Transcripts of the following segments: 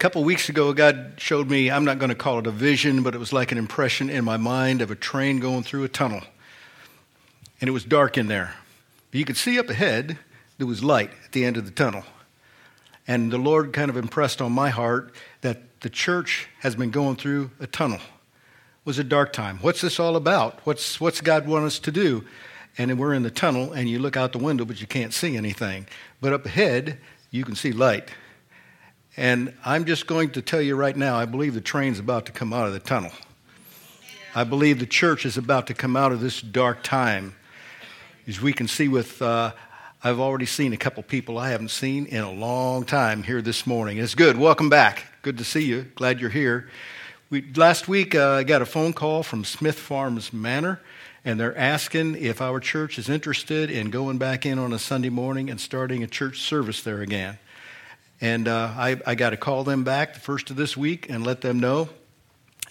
couple weeks ago, God showed me, I'm not going to call it a vision, but it was like an impression in my mind of a train going through a tunnel. And it was dark in there. But you could see up ahead, there was light at the end of the tunnel. And the Lord kind of impressed on my heart that the church has been going through a tunnel. It was a dark time. What's this all about? What's, what's God want us to do? And we're in the tunnel, and you look out the window, but you can't see anything. But up ahead, you can see light. And I'm just going to tell you right now, I believe the train's about to come out of the tunnel. I believe the church is about to come out of this dark time. As we can see with, uh, I've already seen a couple people I haven't seen in a long time here this morning. It's good. Welcome back. Good to see you. Glad you're here. We, last week, uh, I got a phone call from Smith Farms Manor, and they're asking if our church is interested in going back in on a Sunday morning and starting a church service there again. And uh, I, I got to call them back the first of this week and let them know.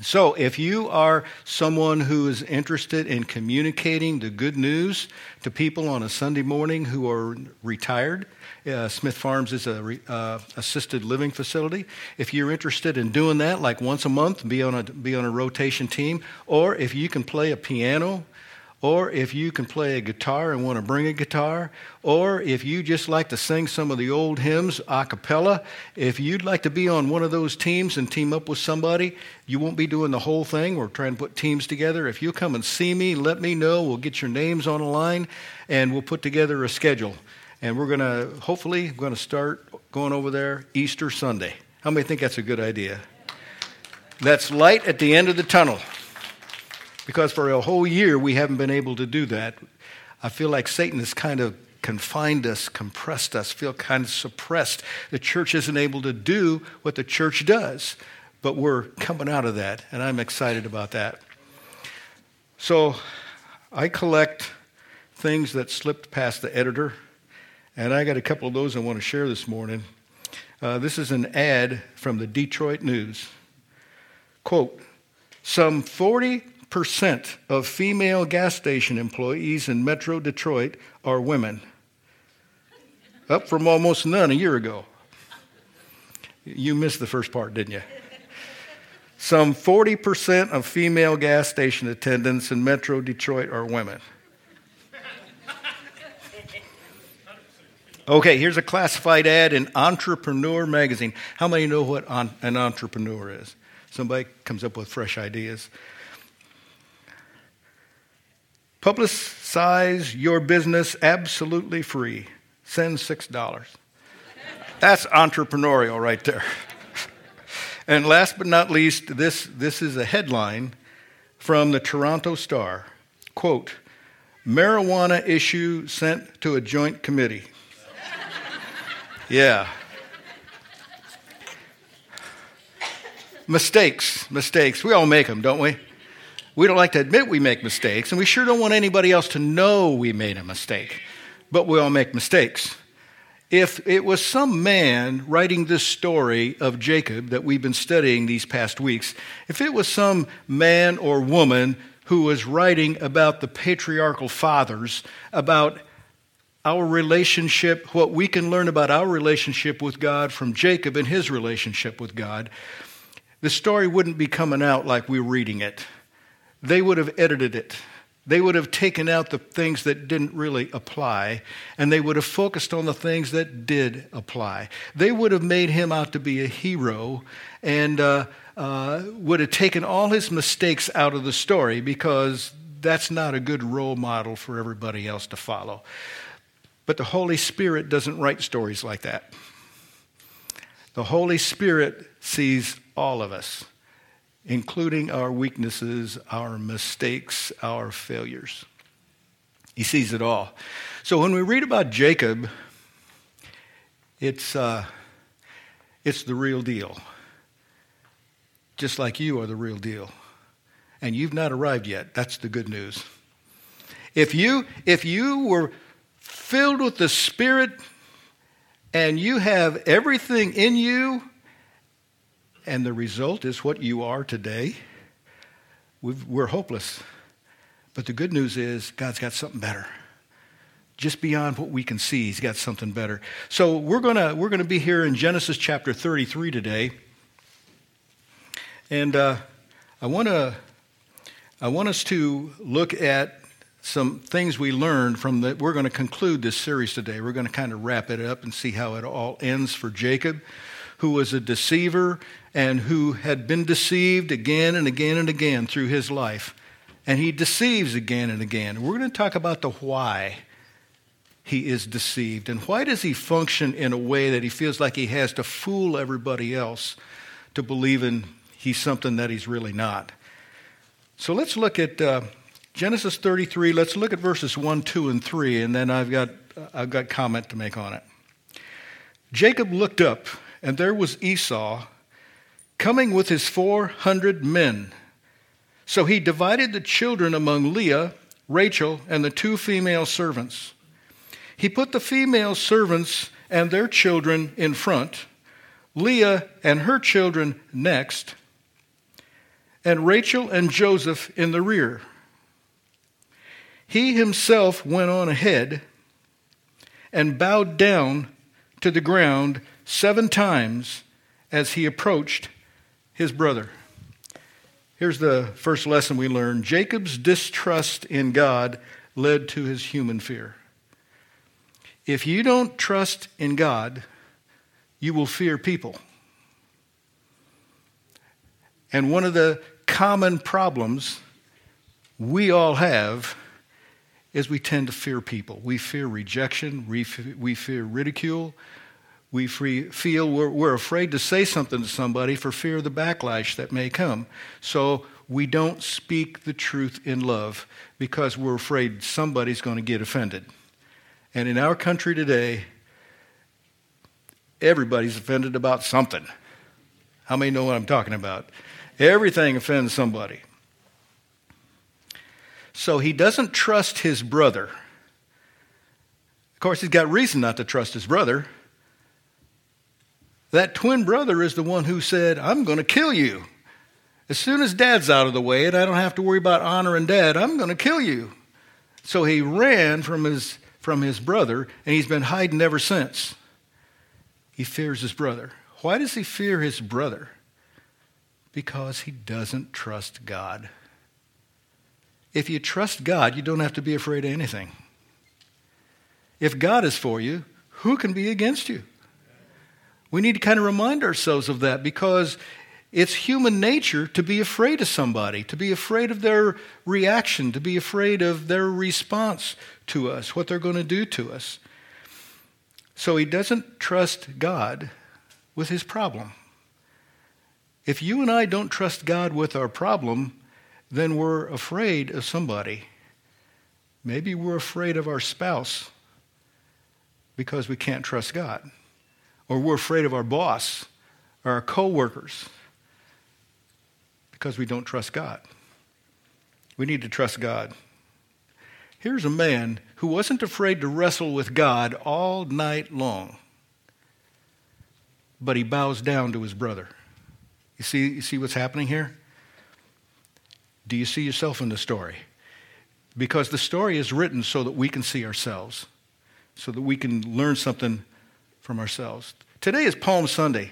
So, if you are someone who is interested in communicating the good news to people on a Sunday morning who are retired, uh, Smith Farms is a re, uh, assisted living facility. If you're interested in doing that, like once a month, be on a be on a rotation team, or if you can play a piano or if you can play a guitar and want to bring a guitar, or if you just like to sing some of the old hymns a cappella, if you'd like to be on one of those teams and team up with somebody, you won't be doing the whole thing. We're trying to put teams together. If you come and see me, let me know. We'll get your names on a line and we'll put together a schedule. And we're going to, hopefully, we're going to start going over there Easter Sunday. How many think that's a good idea? That's light at the end of the tunnel because for a whole year we haven't been able to do that. I feel like Satan has kind of confined us, compressed us, feel kind of suppressed. The church isn't able to do what the church does, but we're coming out of that, and I'm excited about that. So I collect things that slipped past the editor, and I got a couple of those I want to share this morning. Uh, this is an ad from the Detroit News. Quote, some 40 percent of female gas station employees in Metro Detroit are women, up from almost none a year ago. You missed the first part, didn't you? Some 40% of female gas station attendants in Metro Detroit are women. Okay, here's a classified ad in Entrepreneur magazine. How many know what an entrepreneur is? Somebody comes up with fresh ideas. Publicize your business absolutely free. Send $6. That's entrepreneurial right there. and last but not least, this, this is a headline from the Toronto Star. Quote, marijuana issue sent to a joint committee. yeah. Mistakes, mistakes. We all make them, don't we? We don't like to admit we make mistakes, and we sure don't want anybody else to know we made a mistake. But we all make mistakes. If it was some man writing this story of Jacob that we've been studying these past weeks, if it was some man or woman who was writing about the patriarchal fathers, about our relationship, what we can learn about our relationship with God from Jacob and his relationship with God, the story wouldn't be coming out like we're reading it they would have edited it. They would have taken out the things that didn't really apply, and they would have focused on the things that did apply. They would have made him out to be a hero and uh, uh, would have taken all his mistakes out of the story because that's not a good role model for everybody else to follow. But the Holy Spirit doesn't write stories like that. The Holy Spirit sees all of us including our weaknesses, our mistakes, our failures. He sees it all. So when we read about Jacob, it's, uh, it's the real deal. Just like you are the real deal. And you've not arrived yet. That's the good news. If you, if you were filled with the Spirit and you have everything in you and the result is what you are today, we are hopeless. But the good news is God's got something better. Just beyond what we can see, He's got something better. So we're gonna we're gonna be here in Genesis chapter 33 today. And uh, I want to I want us to look at some things we learned from that. We're going to conclude this series today. We're going to kind of wrap it up and see how it all ends for Jacob, who was a deceiver and who had been deceived again and again and again through his life. And he deceives again and again. We're going to talk about the why he is deceived and why does he function in a way that he feels like he has to fool everybody else to believe in he's something that he's really not. So let's look at uh, Genesis 33. Let's look at verses 1, 2, and 3, and then I've got, I've got comment to make on it. Jacob looked up, and there was Esau coming with his 400 men. So he divided the children among Leah, Rachel, and the two female servants. He put the female servants and their children in front, Leah and her children next, and Rachel and Joseph in the rear. He himself went on ahead and bowed down to the ground seven times as he approached his brother. Here's the first lesson we learn Jacob's distrust in God led to his human fear. If you don't trust in God, you will fear people. And one of the common problems we all have is we tend to fear people. We fear rejection, we fear ridicule, we feel we're, we're afraid to say something to somebody for fear of the backlash that may come. So we don't speak the truth in love because we're afraid somebody's going to get offended. And in our country today, everybody's offended about something. How many know what I'm talking about? Everything offends somebody. So he doesn't trust his brother. Of course, he's got reason not to trust his brother. That twin brother is the one who said, I'm going to kill you. As soon as dad's out of the way and I don't have to worry about honoring dad, I'm going to kill you. So he ran from his, from his brother and he's been hiding ever since. He fears his brother. Why does he fear his brother? Because he doesn't trust God. If you trust God, you don't have to be afraid of anything. If God is for you, who can be against you? We need to kind of remind ourselves of that because it's human nature to be afraid of somebody, to be afraid of their reaction, to be afraid of their response to us, what they're going to do to us. So he doesn't trust God with his problem. If you and I don't trust God with our problem, then we're afraid of somebody. Maybe we're afraid of our spouse because we can't trust God. Or we're afraid of our boss or our coworkers because we don't trust God. We need to trust God. Here's a man who wasn't afraid to wrestle with God all night long, but he bows down to his brother. You see, you see what's happening here? Do you see yourself in the story? Because the story is written so that we can see ourselves, so that we can learn something from ourselves. Today is Palm Sunday.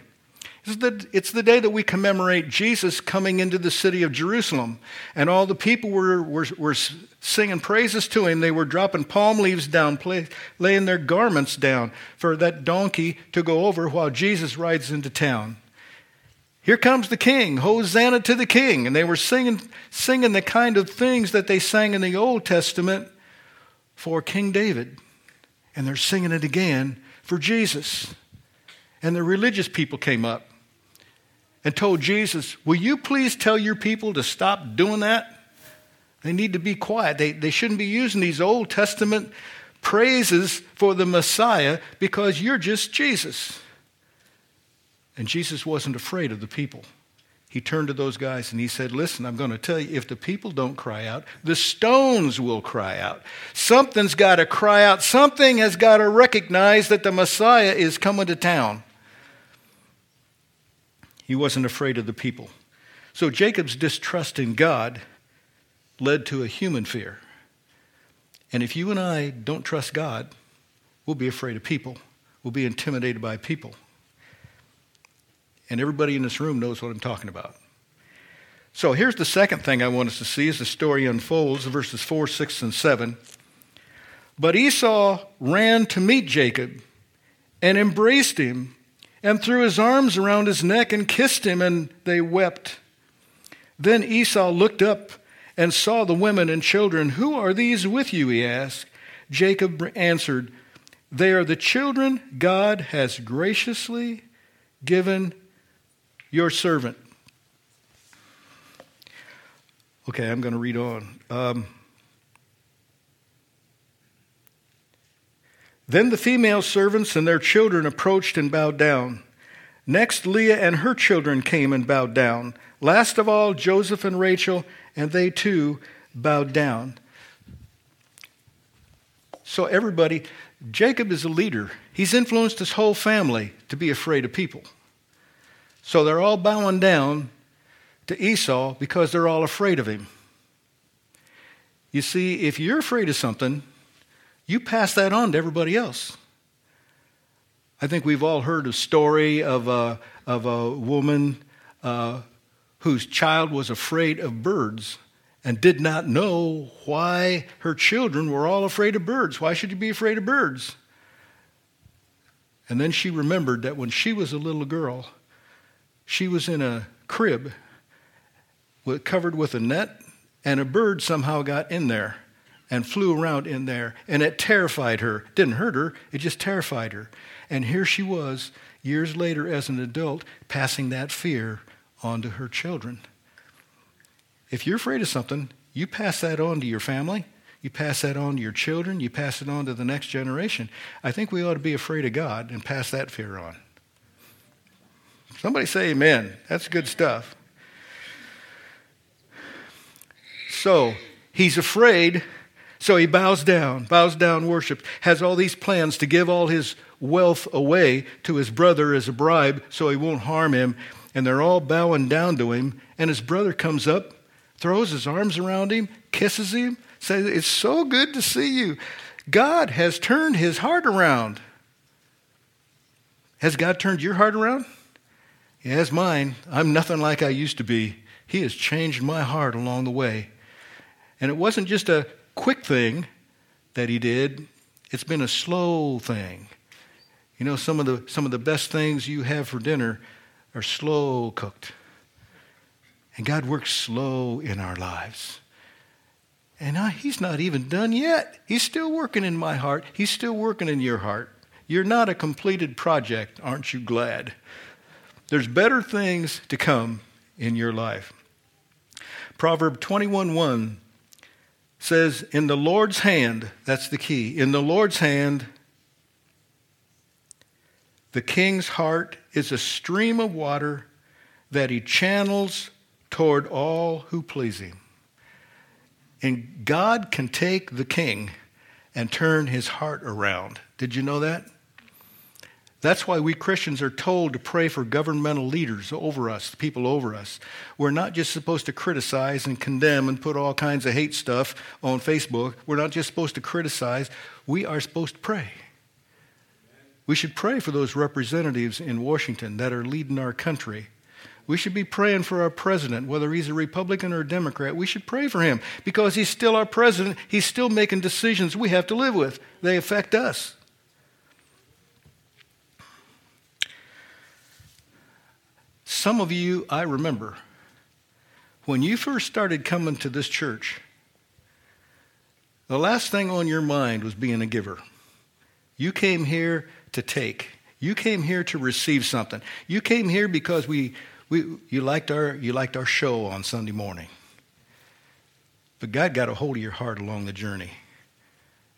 It's the, it's the day that we commemorate Jesus coming into the city of Jerusalem. And all the people were, were, were singing praises to him. They were dropping palm leaves down, play, laying their garments down for that donkey to go over while Jesus rides into town. Here comes the king, Hosanna to the king. And they were singing, singing the kind of things that they sang in the Old Testament for King David. And they're singing it again for Jesus. And the religious people came up and told Jesus, Will you please tell your people to stop doing that? They need to be quiet. They, they shouldn't be using these Old Testament praises for the Messiah because you're just Jesus. And Jesus wasn't afraid of the people. He turned to those guys and he said, Listen, I'm going to tell you, if the people don't cry out, the stones will cry out. Something's got to cry out. Something has got to recognize that the Messiah is coming to town. He wasn't afraid of the people. So Jacob's distrust in God led to a human fear. And if you and I don't trust God, we'll be afraid of people. We'll be intimidated by people. And everybody in this room knows what I'm talking about. So here's the second thing I want us to see as the story unfolds, verses 4, 6, and 7. But Esau ran to meet Jacob and embraced him and threw his arms around his neck and kissed him, and they wept. Then Esau looked up and saw the women and children. Who are these with you? he asked. Jacob answered, They are the children God has graciously given your servant. Okay, I'm going to read on. Um, then the female servants and their children approached and bowed down. Next, Leah and her children came and bowed down. Last of all, Joseph and Rachel, and they too bowed down. So, everybody, Jacob is a leader. He's influenced his whole family to be afraid of people. So, they're all bowing down to Esau because they're all afraid of him. You see, if you're afraid of something, you pass that on to everybody else. I think we've all heard a story of a, of a woman uh, whose child was afraid of birds and did not know why her children were all afraid of birds. Why should you be afraid of birds? And then she remembered that when she was a little girl, she was in a crib covered with a net, and a bird somehow got in there and flew around in there, and it terrified her. Didn't hurt her, it just terrified her. And here she was, years later as an adult, passing that fear on to her children. If you're afraid of something, you pass that on to your family, you pass that on to your children, you pass it on to the next generation. I think we ought to be afraid of God and pass that fear on. Somebody say amen. That's good stuff. So he's afraid, so he bows down, bows down, worships, has all these plans to give all his wealth away to his brother as a bribe so he won't harm him. And they're all bowing down to him. And his brother comes up, throws his arms around him, kisses him, says, It's so good to see you. God has turned his heart around. Has God turned your heart around? He has mine. I'm nothing like I used to be. He has changed my heart along the way. And it wasn't just a quick thing that he did, it's been a slow thing. You know, some of the, some of the best things you have for dinner are slow cooked. And God works slow in our lives. And I, He's not even done yet. He's still working in my heart. He's still working in your heart. You're not a completed project, aren't you glad? There's better things to come in your life. Proverb 21:1 says, In the Lord's hand, that's the key, in the Lord's hand, the king's heart is a stream of water that he channels toward all who please him. And God can take the king and turn his heart around. Did you know that? That's why we Christians are told to pray for governmental leaders over us, the people over us. We're not just supposed to criticize and condemn and put all kinds of hate stuff on Facebook. We're not just supposed to criticize. We are supposed to pray. We should pray for those representatives in Washington that are leading our country. We should be praying for our president, whether he's a Republican or a Democrat. We should pray for him because he's still our president. He's still making decisions we have to live with, they affect us. Some of you, I remember, when you first started coming to this church, the last thing on your mind was being a giver. You came here to take. You came here to receive something. You came here because we, we, you, liked our, you liked our show on Sunday morning. But God got a hold of your heart along the journey.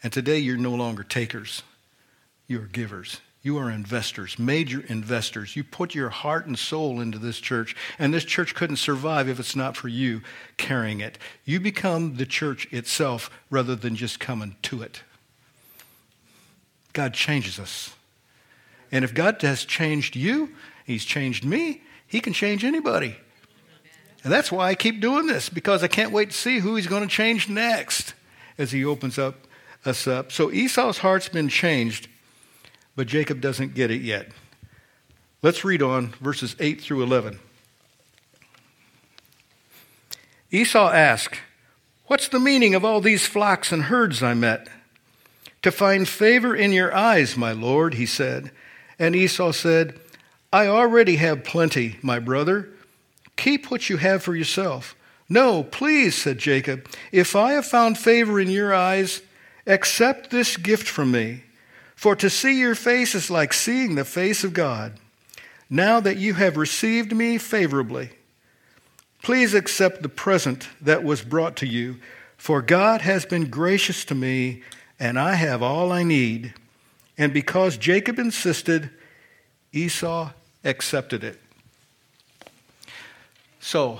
And today you're no longer takers, you're givers. You are investors, major investors. You put your heart and soul into this church, and this church couldn't survive if it's not for you carrying it. You become the church itself rather than just coming to it. God changes us. And if God has changed you, He's changed me, He can change anybody. And that's why I keep doing this, because I can't wait to see who He's going to change next as He opens up us up. So Esau's heart's been changed but Jacob doesn't get it yet. Let's read on verses 8 through 11. Esau asked, What's the meaning of all these flocks and herds I met? To find favor in your eyes, my lord, he said. And Esau said, I already have plenty, my brother. Keep what you have for yourself. No, please, said Jacob, if I have found favor in your eyes, accept this gift from me. For to see your face is like seeing the face of God. Now that you have received me favorably, please accept the present that was brought to you, for God has been gracious to me, and I have all I need. And because Jacob insisted, Esau accepted it. So,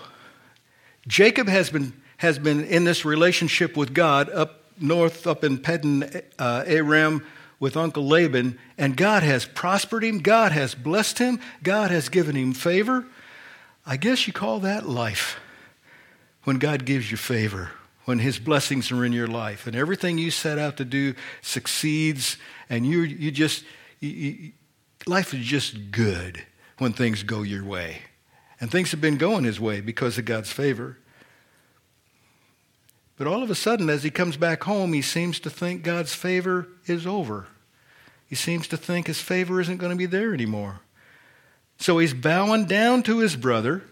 Jacob has been, has been in this relationship with God up north, up in Padan uh, Aram with Uncle Laban, and God has prospered him. God has blessed him. God has given him favor. I guess you call that life when God gives you favor, when his blessings are in your life, and everything you set out to do succeeds, and you, you just, you, you, life is just good when things go your way. And things have been going his way because of God's favor. But all of a sudden, as he comes back home, he seems to think God's favor is over. He seems to think his favor isn't going to be there anymore. So he's bowing down to his brother.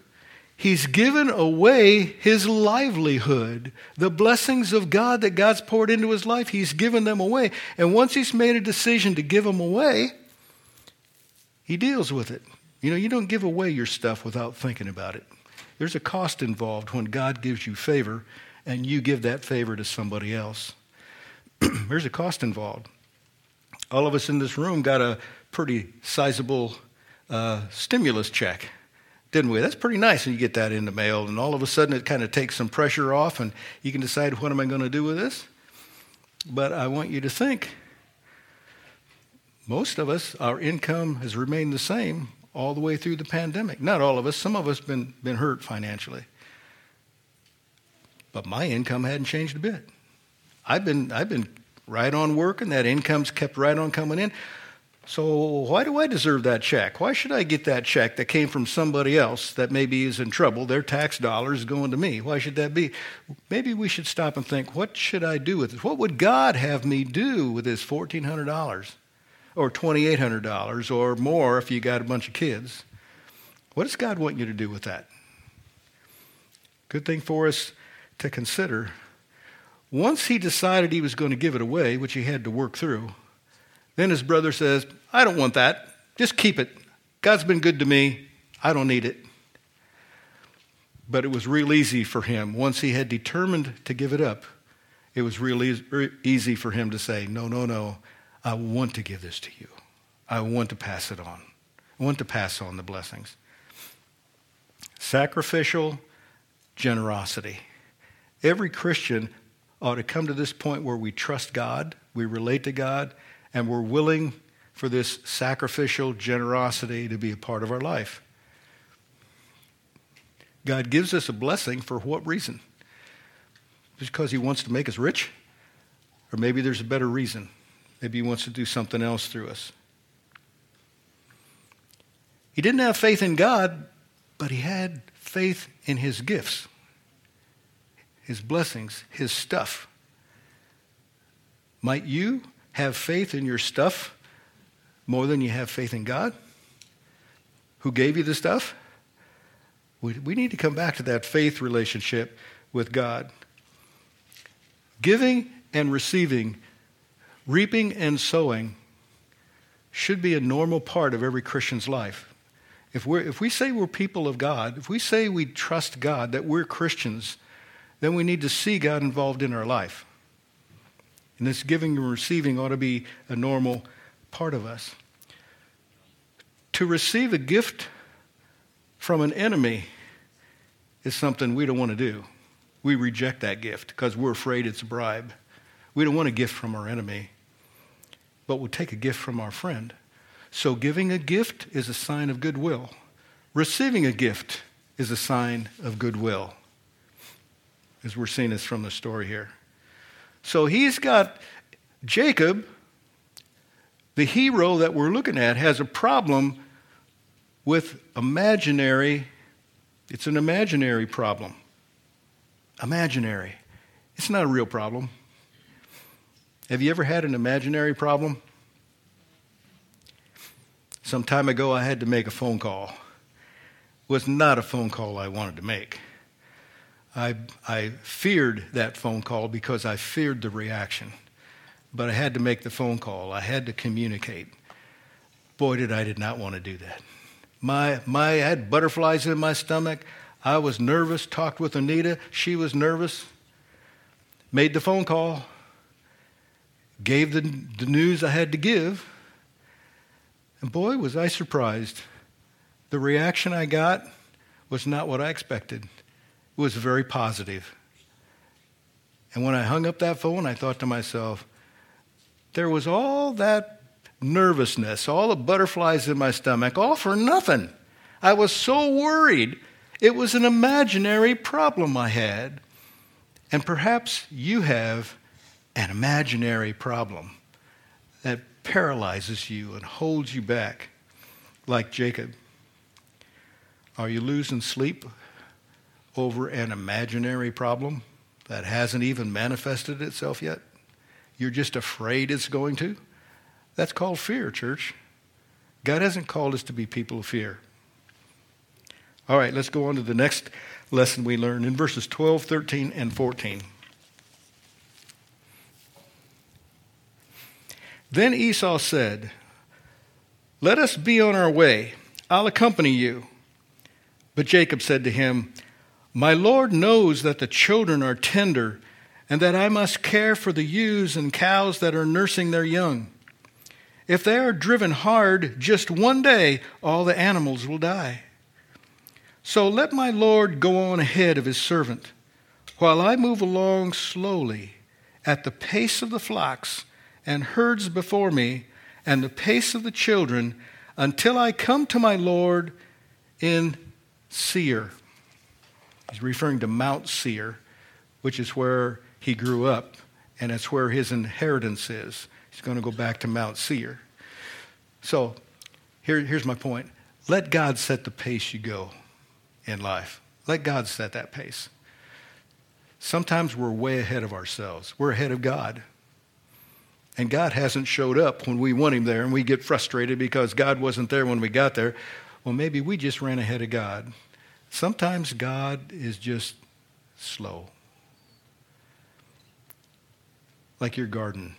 He's given away his livelihood. The blessings of God that God's poured into his life, he's given them away. And once he's made a decision to give them away, he deals with it. You know, you don't give away your stuff without thinking about it. There's a cost involved when God gives you favor and you give that favor to somebody else. There's a cost involved. All of us in this room got a pretty sizable uh, stimulus check, didn't we? That's pretty nice when you get that in the mail, and all of a sudden it kind of takes some pressure off, and you can decide what am I going to do with this. But I want you to think most of us, our income has remained the same all the way through the pandemic. Not all of us, some of us been been hurt financially. But my income hadn't changed a bit. I've been I've been right on working, that income's kept right on coming in. So why do I deserve that check? Why should I get that check that came from somebody else that maybe is in trouble? Their tax dollars going to me. Why should that be? Maybe we should stop and think, what should I do with this? What would God have me do with this $1,400? or $2,800 or more if you got a bunch of kids. What does God want you to do with that? Good thing for us to consider. Once he decided he was going to give it away, which he had to work through, then his brother says, I don't want that. Just keep it. God's been good to me. I don't need it. But it was real easy for him. Once he had determined to give it up, it was real easy for him to say, No, no, no. I want to give this to you. I want to pass it on. I want to pass on the blessings. Sacrificial generosity. Every Christian ought to come to this point where we trust God, we relate to God, and we're willing for this sacrificial generosity to be a part of our life. God gives us a blessing for what reason? Because He wants to make us rich? Or maybe there's a better reason. Maybe he wants to do something else through us. He didn't have faith in God, but he had faith in his gifts, his blessings, his stuff. Might you have faith in your stuff more than you have faith in God? Who gave you the stuff? We, we need to come back to that faith relationship with God. Giving and receiving Reaping and sowing should be a normal part of every Christian's life. If, we're, if we say we're people of God, if we say we trust God, that we're Christians, then we need to see God involved in our life. And this giving and receiving ought to be a normal part of us. To receive a gift from an enemy is something we don't want to do. We reject that gift because we're afraid it's a bribe. We don't want a gift from our enemy but we'll take a gift from our friend. So giving a gift is a sign of goodwill. Receiving a gift is a sign of goodwill, as we're seeing this from the story here. So he's got Jacob, the hero that we're looking at, has a problem with imaginary, it's an imaginary problem. Imaginary. It's not a real problem. Have you ever had an imaginary problem? Some time ago, I had to make a phone call. It was not a phone call I wanted to make. I, I feared that phone call because I feared the reaction. But I had to make the phone call. I had to communicate. Boy, did I did not want to do that. My, my, I had butterflies in my stomach. I was nervous, talked with Anita. She was nervous. Made the phone call. Gave the, the news I had to give and boy, was I surprised. The reaction I got was not what I expected, was very positive. And when I hung up that phone, I thought to myself, there was all that nervousness, all the butterflies in my stomach, all for nothing. I was so worried. It was an imaginary problem I had. And perhaps you have an imaginary problem that paralyzes you and holds you back, like Jacob? Are you losing sleep over an imaginary problem that hasn't even manifested itself yet? You're just afraid it's going to? That's called fear, church. God hasn't called us to be people of fear. All right, let's go on to the next lesson we learn in verses 12, 13, and 14. Then Esau said, Let us be on our way. I'll accompany you. But Jacob said to him, My Lord knows that the children are tender, and that I must care for the ewes and cows that are nursing their young. If they are driven hard just one day, all the animals will die. So let my Lord go on ahead of his servant, while I move along slowly at the pace of the flocks and herds before me, and the pace of the children, until I come to my Lord in Seir. He's referring to Mount Seir, which is where he grew up, and it's where his inheritance is. He's going to go back to Mount Seir. So here, here's my point let God set the pace you go in life. Let God set that pace. Sometimes we're way ahead of ourselves, we're ahead of God and God hasn't showed up when we want Him there, and we get frustrated because God wasn't there when we got there. Well, maybe we just ran ahead of God. Sometimes God is just slow, like your garden.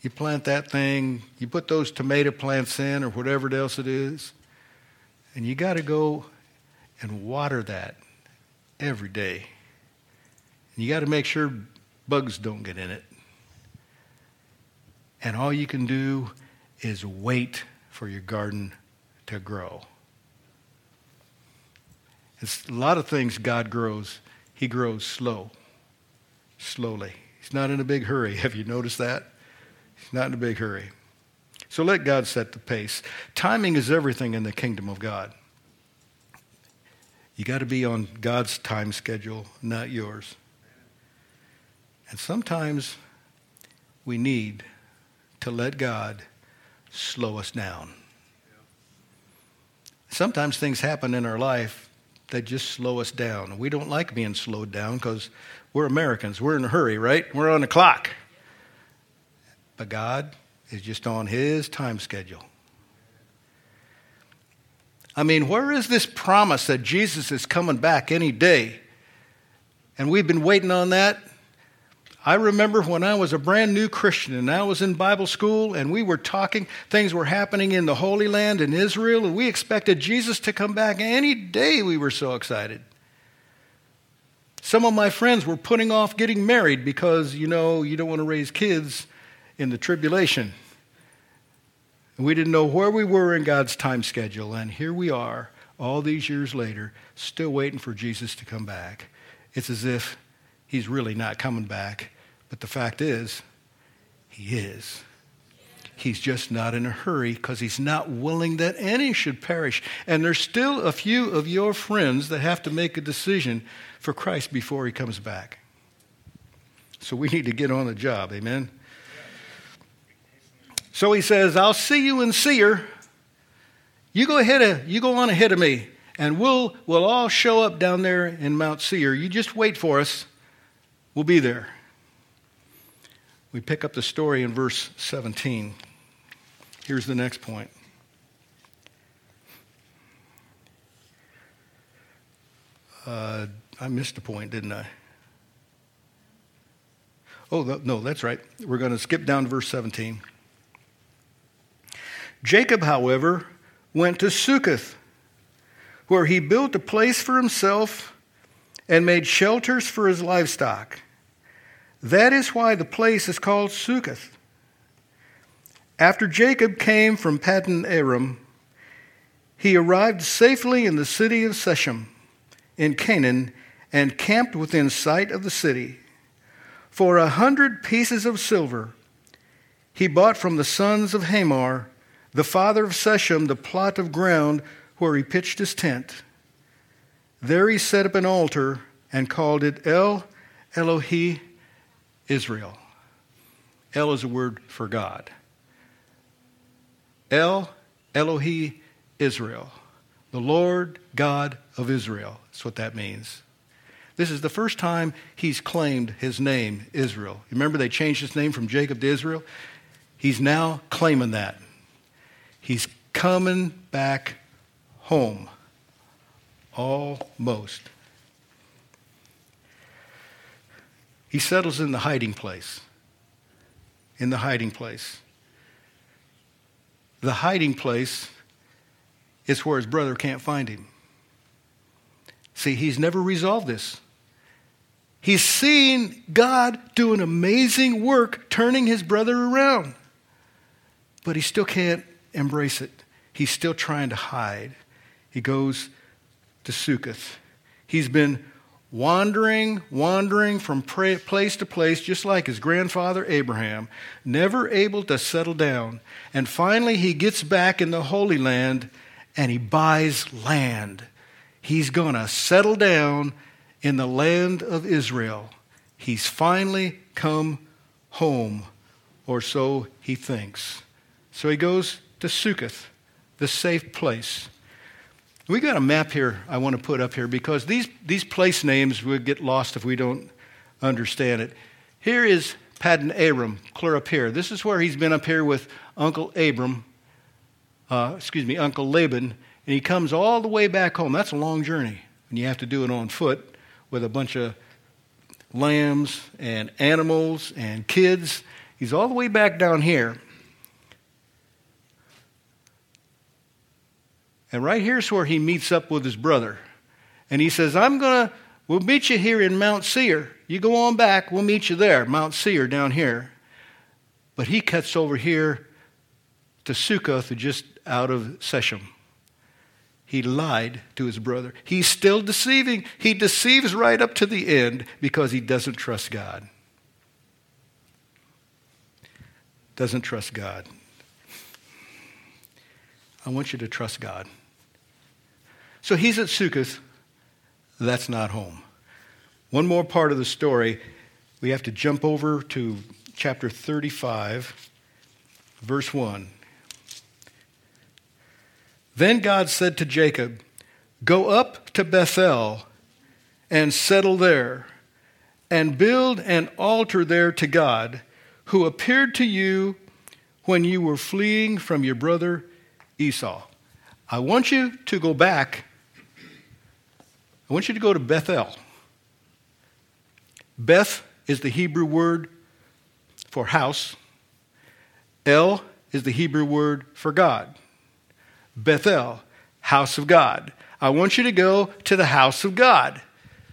You plant that thing, you put those tomato plants in, or whatever else it is, and you got to go and water that every day. And you got to make sure bugs don't get in it. And all you can do is wait for your garden to grow. It's a lot of things God grows, He grows slow, slowly. He's not in a big hurry. Have you noticed that? He's not in a big hurry. So let God set the pace. Timing is everything in the kingdom of God. You got to be on God's time schedule, not yours. And sometimes we need to let God slow us down. Sometimes things happen in our life that just slow us down. We don't like being slowed down because we're Americans. We're in a hurry, right? We're on the clock. But God is just on His time schedule. I mean, where is this promise that Jesus is coming back any day? And we've been waiting on that I remember when I was a brand new Christian and I was in Bible school and we were talking, things were happening in the Holy Land in Israel, and we expected Jesus to come back any day. We were so excited. Some of my friends were putting off getting married because, you know, you don't want to raise kids in the tribulation. We didn't know where we were in God's time schedule, and here we are, all these years later, still waiting for Jesus to come back. It's as if he's really not coming back but the fact is, he is. He's just not in a hurry because he's not willing that any should perish. And there's still a few of your friends that have to make a decision for Christ before he comes back. So we need to get on the job. Amen. So he says, I'll see you in Seir. You go ahead of, you go on ahead of me, And we'll, we'll all show up down there in Mount Seir. You just wait for us. We'll be there. We pick up the story in verse 17. Here's the next point. Uh, I missed a point, didn't I? Oh, no, that's right. We're going to skip down to verse 17. Jacob, however, went to Succoth, where he built a place for himself and made shelters for his livestock. That is why the place is called Succoth. After Jacob came from Paddan Aram, he arrived safely in the city of Shechem in Canaan and camped within sight of the city. For a hundred pieces of silver he bought from the sons of Hamor, the father of Shechem, the plot of ground where he pitched his tent. There he set up an altar and called it El Elohe Israel. El is a word for God. El Elohe Israel, the Lord God of Israel. That's what that means. This is the first time he's claimed his name, Israel. Remember, they changed his name from Jacob to Israel? He's now claiming that. He's coming back home. Almost. He settles in the hiding place. In the hiding place. The hiding place is where his brother can't find him. See, he's never resolved this. He's seen God do an amazing work turning his brother around, but he still can't embrace it. He's still trying to hide. He goes to Succoth. He's been wandering, wandering from place to place, just like his grandfather Abraham, never able to settle down. And finally, he gets back in the Holy Land and he buys land. He's going to settle down in the land of Israel. He's finally come home, or so he thinks. So he goes to Succoth, the safe place. We got a map here I want to put up here because these, these place names would get lost if we don't understand it. Here is Paddan Aram, clear up here. This is where he's been up here with Uncle Abram, uh, excuse me, Uncle Laban, and he comes all the way back home. That's a long journey, and you have to do it on foot with a bunch of lambs and animals and kids. He's all the way back down here. And right here's where he meets up with his brother. And he says, I'm going to, we'll meet you here in Mount Seir. You go on back, we'll meet you there, Mount Seir down here. But he cuts over here to Succoth, just out of Shechem. He lied to his brother. He's still deceiving. He deceives right up to the end because he doesn't trust God. Doesn't trust God. I want you to trust God. So he's at Succoth. That's not home. One more part of the story. We have to jump over to chapter 35, verse 1. Then God said to Jacob, Go up to Bethel and settle there, and build an altar there to God, who appeared to you when you were fleeing from your brother Esau. I want you to go back I want you to go to Bethel. Beth is the Hebrew word for house. El is the Hebrew word for God. Bethel, house of God. I want you to go to the house of God.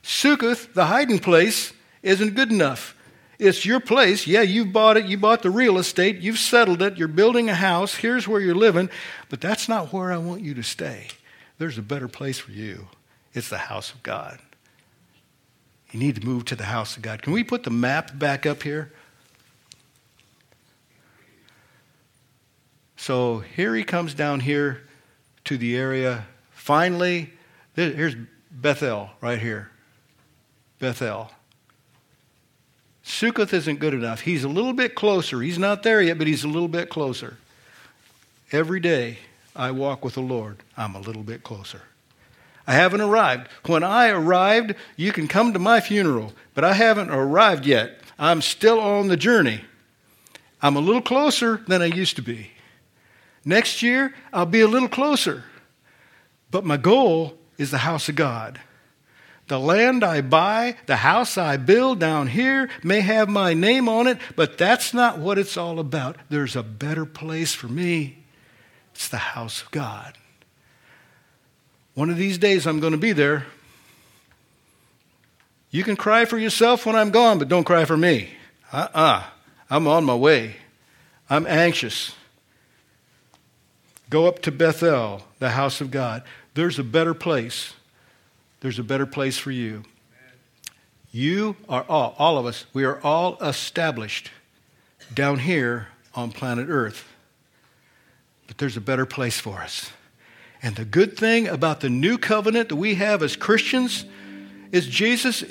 Succoth, the hiding place, isn't good enough. It's your place. Yeah, you've bought it. You bought the real estate. You've settled it. You're building a house. Here's where you're living. But that's not where I want you to stay. There's a better place for you. It's the house of God. You need to move to the house of God. Can we put the map back up here? So here he comes down here to the area. Finally, here's Bethel right here. Bethel. Succoth isn't good enough. He's a little bit closer. He's not there yet, but he's a little bit closer. Every day I walk with the Lord, I'm a little bit closer. I haven't arrived. When I arrived, you can come to my funeral, but I haven't arrived yet. I'm still on the journey. I'm a little closer than I used to be. Next year, I'll be a little closer. But my goal is the house of God. The land I buy, the house I build down here may have my name on it, but that's not what it's all about. There's a better place for me. It's the house of God. One of these days I'm going to be there. You can cry for yourself when I'm gone, but don't cry for me. Uh uh-uh. uh. i am on my way. I'm anxious. Go up to Bethel, the house of God. There's a better place. There's a better place for you. You are all, all of us, we are all established down here on planet Earth. But there's a better place for us. And the good thing about the new covenant that we have as Christians is Jesus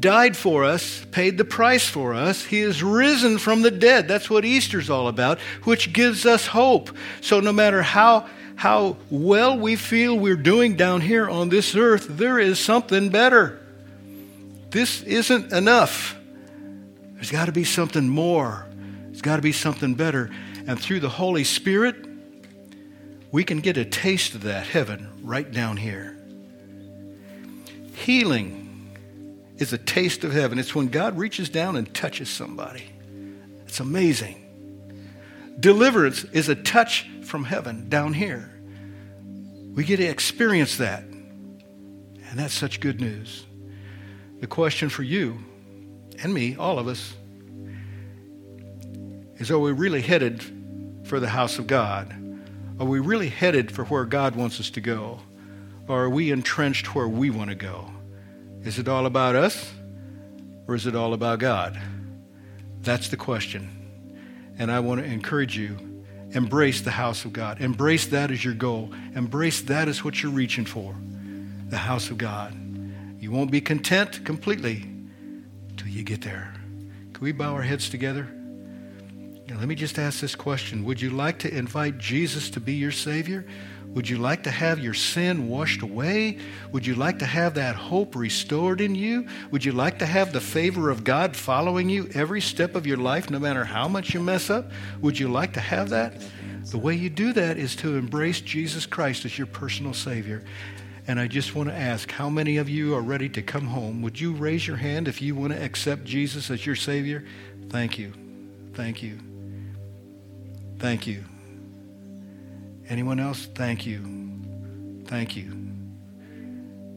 died for us, paid the price for us. He is risen from the dead. That's what Easter's all about, which gives us hope. So no matter how how well we feel we're doing down here on this earth, there is something better. This isn't enough. There's got to be something more. There's got to be something better. And through the Holy Spirit, we can get a taste of that heaven right down here. Healing is a taste of heaven. It's when God reaches down and touches somebody. It's amazing. Deliverance is a touch from heaven down here. We get to experience that. And that's such good news. The question for you and me, all of us, is are we really headed for the house of God? Are we really headed for where God wants us to go? Or are we entrenched where we want to go? Is it all about us? Or is it all about God? That's the question. And I want to encourage you embrace the house of God. Embrace that as your goal. Embrace that as what you're reaching for the house of God. You won't be content completely till you get there. Can we bow our heads together? Now, let me just ask this question Would you like to invite Jesus to be your Savior? Would you like to have your sin washed away? Would you like to have that hope restored in you? Would you like to have the favor of God following you every step of your life, no matter how much you mess up? Would you like to have that? The way you do that is to embrace Jesus Christ as your personal Savior. And I just want to ask how many of you are ready to come home? Would you raise your hand if you want to accept Jesus as your Savior? Thank you. Thank you. Thank you. Anyone else? Thank you. Thank you.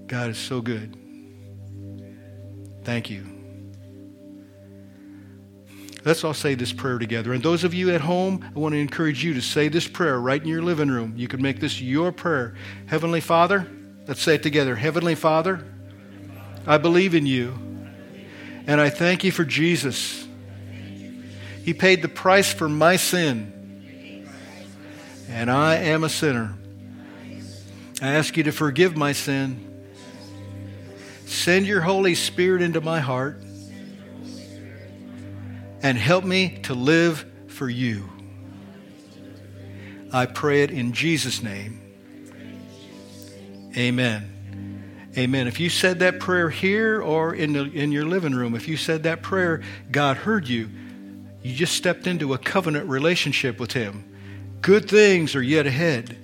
God is so good. Thank you. Let's all say this prayer together. And those of you at home, I want to encourage you to say this prayer right in your living room. You can make this your prayer. Heavenly Father, let's say it together. Heavenly Father, I believe in you. And I thank you for Jesus. He paid the price for my sin and I am a sinner. I ask you to forgive my sin. Send your Holy Spirit into my heart and help me to live for you. I pray it in Jesus' name. Amen. Amen. If you said that prayer here or in, the, in your living room, if you said that prayer, God heard you. You just stepped into a covenant relationship with Him. Good things are yet ahead.